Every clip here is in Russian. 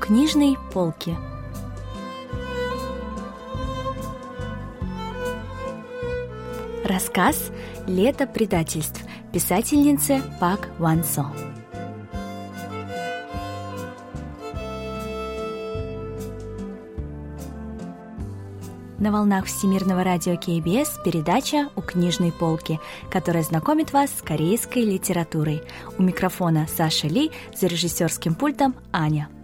книжной полки. Рассказ «Лето предательств» писательницы Пак Ван Со. На волнах Всемирного радио КБС передача «У книжной полки», которая знакомит вас с корейской литературой. У микрофона Саша Ли, за режиссерским пультом Аня –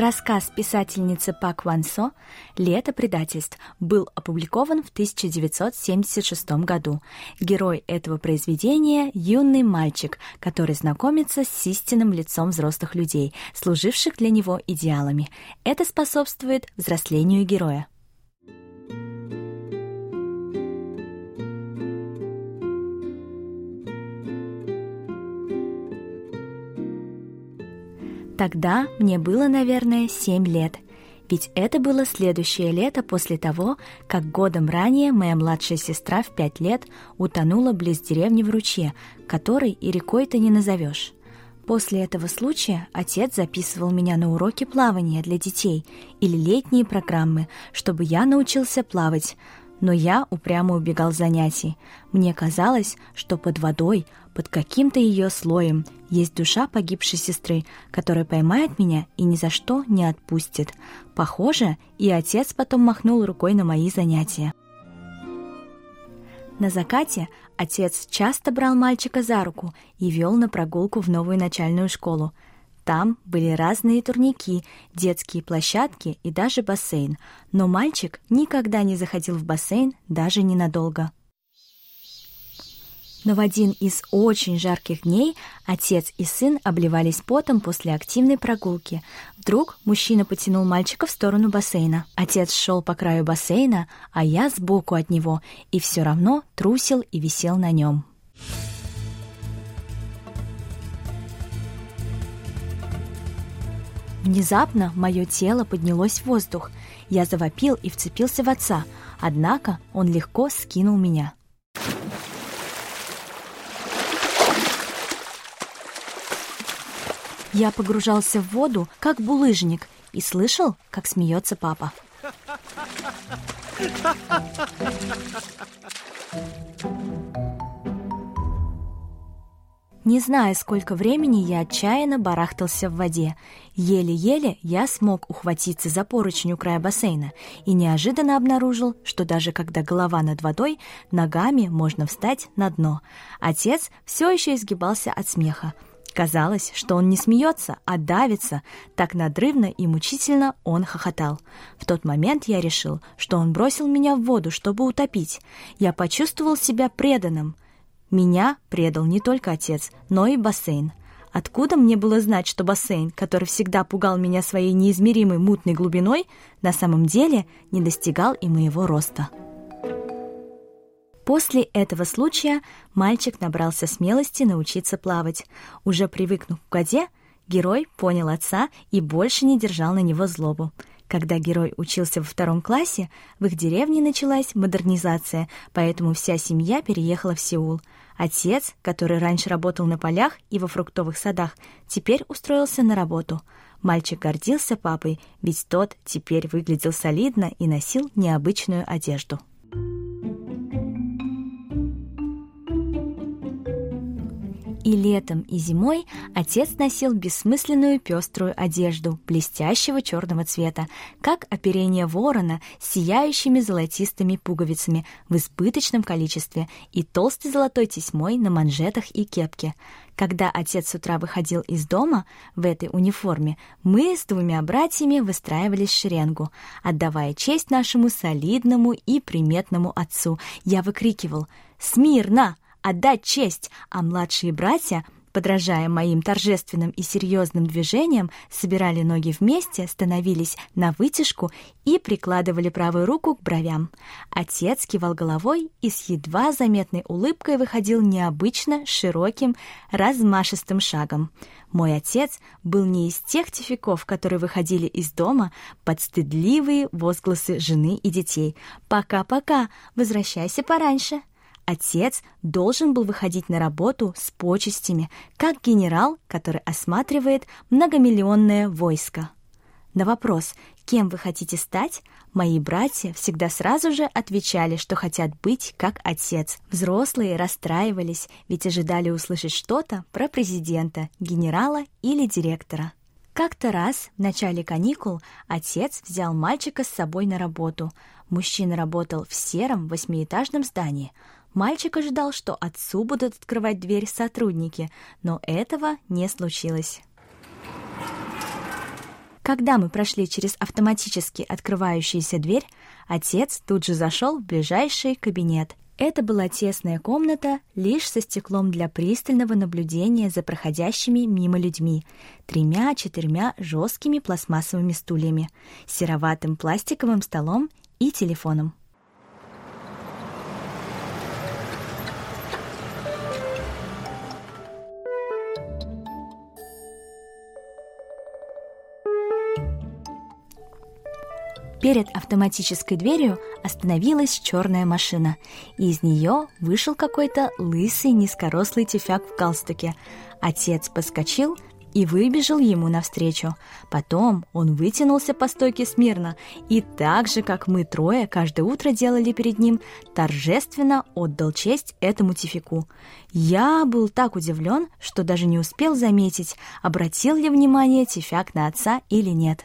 Рассказ писательницы Пак Ван Со «Лето предательств» был опубликован в 1976 году. Герой этого произведения – юный мальчик, который знакомится с истинным лицом взрослых людей, служивших для него идеалами. Это способствует взрослению героя. Тогда мне было, наверное, семь лет, ведь это было следующее лето после того, как годом ранее моя младшая сестра в пять лет утонула близ деревни в ручье, который и рекой-то не назовешь. После этого случая отец записывал меня на уроки плавания для детей или летние программы, чтобы я научился плавать, но я упрямо убегал занятий. Мне казалось, что под водой, под каким-то ее слоем, есть душа погибшей сестры, которая поймает меня и ни за что не отпустит. Похоже, и отец потом махнул рукой на мои занятия. На закате отец часто брал мальчика за руку и вел на прогулку в новую начальную школу – там были разные турники, детские площадки и даже бассейн, но мальчик никогда не заходил в бассейн даже ненадолго. Но в один из очень жарких дней отец и сын обливались потом после активной прогулки. Вдруг мужчина потянул мальчика в сторону бассейна. Отец шел по краю бассейна, а я сбоку от него, и все равно трусил и висел на нем. Внезапно мое тело поднялось в воздух. Я завопил и вцепился в отца, однако он легко скинул меня. Я погружался в воду, как булыжник, и слышал, как смеется папа. Не зная, сколько времени я отчаянно барахтался в воде. Еле-еле я смог ухватиться за поручень у края бассейна и неожиданно обнаружил, что даже когда голова над водой, ногами можно встать на дно. Отец все еще изгибался от смеха. Казалось, что он не смеется, а давится. Так надрывно и мучительно он хохотал. В тот момент я решил, что он бросил меня в воду, чтобы утопить. Я почувствовал себя преданным — меня предал не только отец, но и бассейн. Откуда мне было знать, что бассейн, который всегда пугал меня своей неизмеримой мутной глубиной, на самом деле не достигал и моего роста? После этого случая мальчик набрался смелости научиться плавать. Уже привыкнув к воде, герой понял отца и больше не держал на него злобу. Когда герой учился во втором классе, в их деревне началась модернизация, поэтому вся семья переехала в Сеул – Отец, который раньше работал на полях и во фруктовых садах, теперь устроился на работу. Мальчик гордился папой, ведь тот теперь выглядел солидно и носил необычную одежду. И летом, и зимой отец носил бессмысленную пеструю одежду блестящего черного цвета, как оперение ворона с сияющими золотистыми пуговицами в избыточном количестве и толстой золотой тесьмой на манжетах и кепке. Когда отец с утра выходил из дома в этой униформе, мы с двумя братьями выстраивались в шеренгу. Отдавая честь нашему солидному и приметному отцу, я выкрикивал «Смирно!» Отдать честь, а младшие братья, подражая моим торжественным и серьезным движениям, собирали ноги вместе, становились на вытяжку и прикладывали правую руку к бровям. Отец кивал головой и с едва заметной улыбкой выходил необычно широким, размашистым шагом. Мой отец был не из тех тификов, которые выходили из дома под стыдливые возгласы жены и детей. «Пока-пока, возвращайся пораньше». Отец должен был выходить на работу с почестями, как генерал, который осматривает многомиллионное войско. На вопрос, кем вы хотите стать, мои братья всегда сразу же отвечали, что хотят быть как отец. Взрослые расстраивались, ведь ожидали услышать что-то про президента, генерала или директора. Как-то раз в начале каникул отец взял мальчика с собой на работу. Мужчина работал в сером восьмиэтажном здании. Мальчик ожидал, что отцу будут открывать дверь сотрудники, но этого не случилось. Когда мы прошли через автоматически открывающуюся дверь, отец тут же зашел в ближайший кабинет. Это была тесная комната, лишь со стеклом для пристального наблюдения за проходящими мимо людьми, тремя-четырьмя жесткими пластмассовыми стульями, сероватым пластиковым столом и телефоном. Перед автоматической дверью остановилась черная машина, и из нее вышел какой-то лысый низкорослый тюфяк в галстуке. Отец подскочил и выбежал ему навстречу. Потом он вытянулся по стойке смирно и так же, как мы трое каждое утро делали перед ним, торжественно отдал честь этому тифику. Я был так удивлен, что даже не успел заметить, обратил ли внимание тифяк на отца или нет.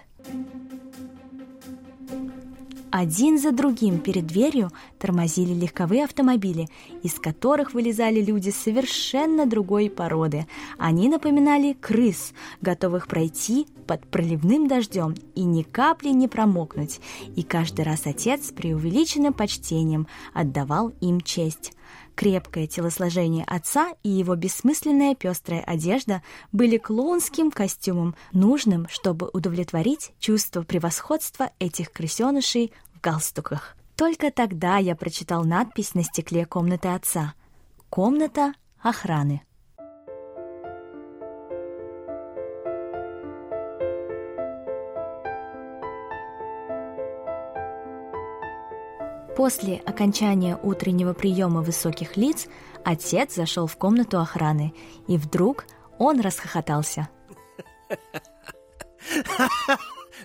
Один за другим перед дверью тормозили легковые автомобили, из которых вылезали люди совершенно другой породы. Они напоминали крыс, готовых пройти под проливным дождем и ни капли не промокнуть. И каждый раз отец с преувеличенным почтением отдавал им честь. Крепкое телосложение отца и его бессмысленная пестрая одежда были клоунским костюмом, нужным, чтобы удовлетворить чувство превосходства этих крысенышей галстуках. Только тогда я прочитал надпись на стекле комнаты отца. «Комната охраны». После окончания утреннего приема высоких лиц отец зашел в комнату охраны, и вдруг он расхохотался.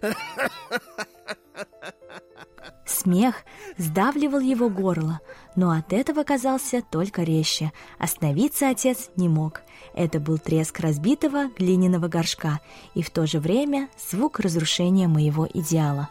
Смех сдавливал его горло, но от этого казался только резче. Остановиться отец не мог. Это был треск разбитого глиняного горшка и в то же время звук разрушения моего идеала.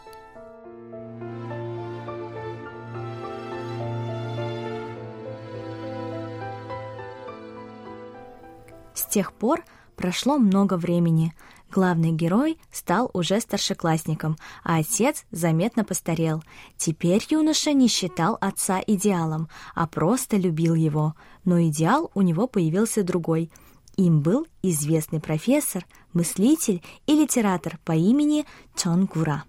С тех пор прошло много времени. Главный герой стал уже старшеклассником, а отец заметно постарел. Теперь юноша не считал отца идеалом, а просто любил его. Но идеал у него появился другой. Им был известный профессор, мыслитель и литератор по имени Чон Гура.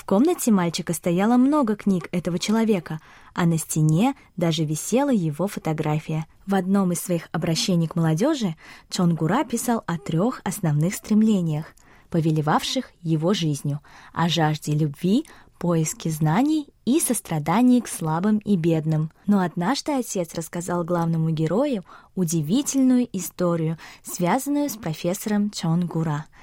В комнате мальчика стояло много книг этого человека, а на стене даже висела его фотография. В одном из своих обращений к молодежи Чонгура писал о трех основных стремлениях, повелевавших его жизнью, о жажде любви, поиске знаний и сострадании к слабым и бедным. Но однажды отец рассказал главному герою удивительную историю, связанную с профессором Чонгура –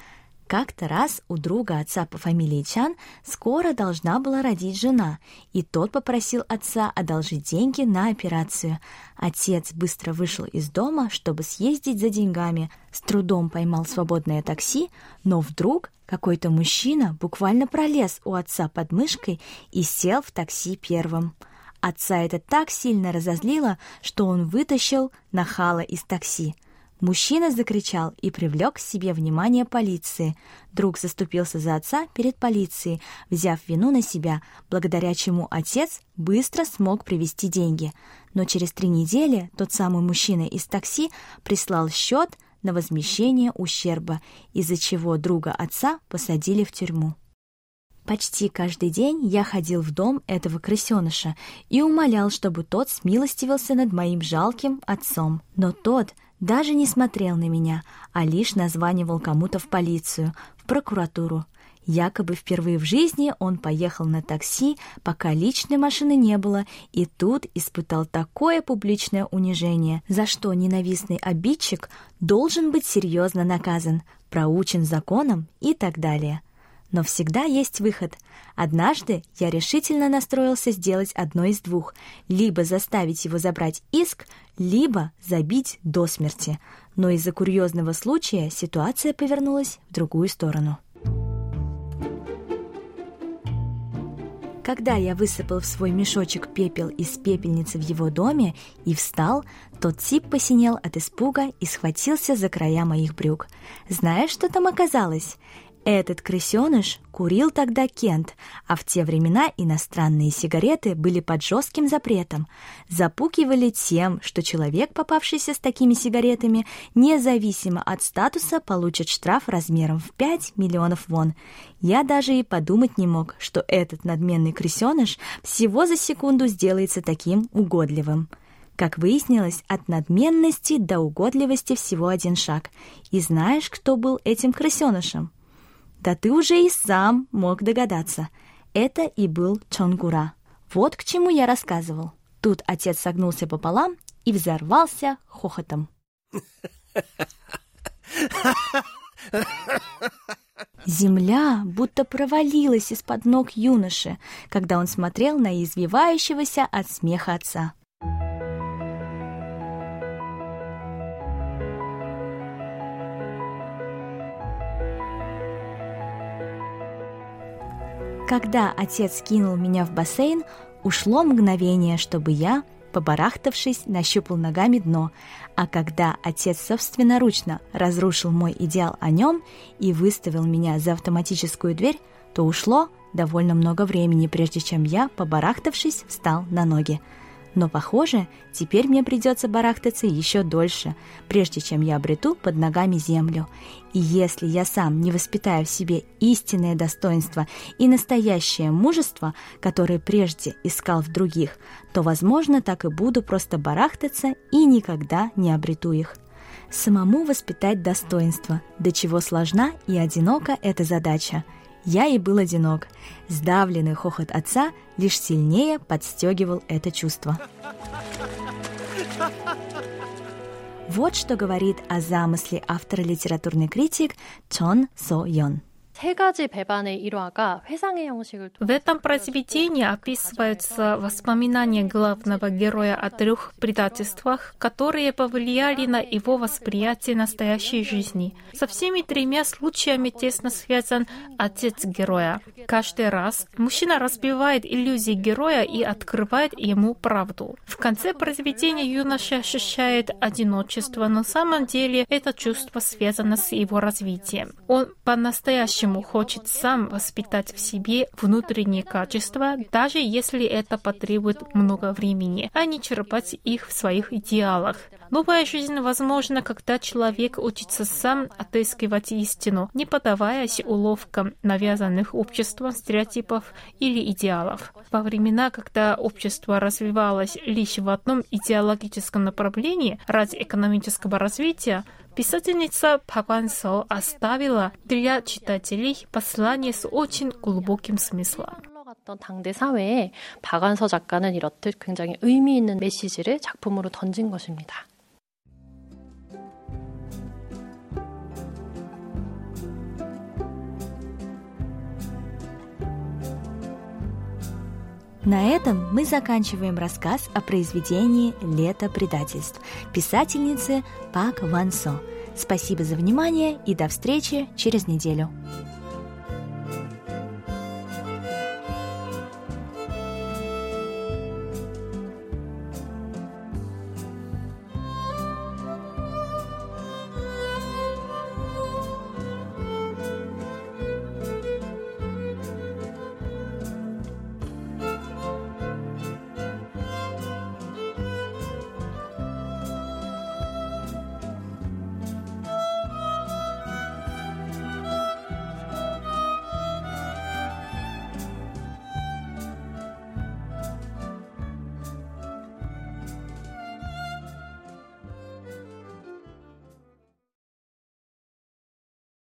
как-то раз у друга отца по фамилии Чан скоро должна была родить жена, и тот попросил отца одолжить деньги на операцию. Отец быстро вышел из дома, чтобы съездить за деньгами, с трудом поймал свободное такси, но вдруг какой-то мужчина буквально пролез у отца под мышкой и сел в такси первым. Отца это так сильно разозлило, что он вытащил нахала из такси – Мужчина закричал и привлек к себе внимание полиции. Друг заступился за отца перед полицией, взяв вину на себя, благодаря чему отец быстро смог привести деньги. Но через три недели тот самый мужчина из такси прислал счет на возмещение ущерба, из-за чего друга отца посадили в тюрьму. Почти каждый день я ходил в дом этого крысеныша и умолял, чтобы тот смилостивился над моим жалким отцом. Но тот даже не смотрел на меня, а лишь названивал кому-то в полицию, в прокуратуру. Якобы впервые в жизни он поехал на такси, пока личной машины не было, и тут испытал такое публичное унижение, за что ненавистный обидчик должен быть серьезно наказан, проучен законом и так далее. Но всегда есть выход. Однажды я решительно настроился сделать одно из двух. Либо заставить его забрать иск, либо забить до смерти. Но из-за курьезного случая ситуация повернулась в другую сторону. Когда я высыпал в свой мешочек пепел из пепельницы в его доме и встал, тот тип посинел от испуга и схватился за края моих брюк. Знаешь, что там оказалось? Этот крысеныш курил тогда Кент, а в те времена иностранные сигареты были под жестким запретом. Запугивали тем, что человек, попавшийся с такими сигаретами, независимо от статуса, получит штраф размером в 5 миллионов вон. Я даже и подумать не мог, что этот надменный крысеныш всего за секунду сделается таким угодливым. Как выяснилось, от надменности до угодливости всего один шаг. И знаешь, кто был этим крысенышем? Да ты уже и сам мог догадаться. Это и был Чонгура. Вот к чему я рассказывал. Тут отец согнулся пополам и взорвался хохотом. Земля будто провалилась из-под ног юноши, когда он смотрел на извивающегося от смеха отца. Когда отец кинул меня в бассейн, ушло мгновение, чтобы я, побарахтавшись, нащупал ногами дно, а когда отец собственноручно разрушил мой идеал о нем и выставил меня за автоматическую дверь, то ушло довольно много времени, прежде чем я, побарахтавшись, встал на ноги. Но, похоже, теперь мне придется барахтаться еще дольше, прежде чем я обрету под ногами землю. И если я сам не воспитаю в себе истинное достоинство и настоящее мужество, которое прежде искал в других, то, возможно, так и буду просто барахтаться и никогда не обрету их. Самому воспитать достоинство, до чего сложна и одинока эта задача – я и был одинок. Сдавленный хохот отца лишь сильнее подстегивал это чувство. Вот что говорит о замысле автора литературный критик Чон Со Йон. В этом произведении описываются воспоминания главного героя о трех предательствах, которые повлияли на его восприятие настоящей жизни. Со всеми тремя случаями тесно связан отец героя. Каждый раз мужчина разбивает иллюзии героя и открывает ему правду. В конце произведения юноша ощущает одиночество, но на самом деле это чувство связано с его развитием. Он по-настоящему по-настоящему хочет сам воспитать в себе внутренние качества, даже если это потребует много времени, а не черпать их в своих идеалах. Новая жизнь возможна, когда человек учится сам отыскивать истину, не поддаваясь уловкам навязанных обществом стереотипов или идеалов. Во времена, когда общество развивалось лишь в одном идеологическом направлении ради экономического развития, Писательница Пагвансо оставила для читателей послание с очень глубоким смыслом. 당대 사회에 박완서 작가는 이렇듯 굉장히 의미 있는 메시지를 작품으로 던진 것입니다. На этом мы заканчиваем рассказ о произведении «Лето предательств» писательницы Пак Ван Со. Спасибо за внимание и до встречи через неделю.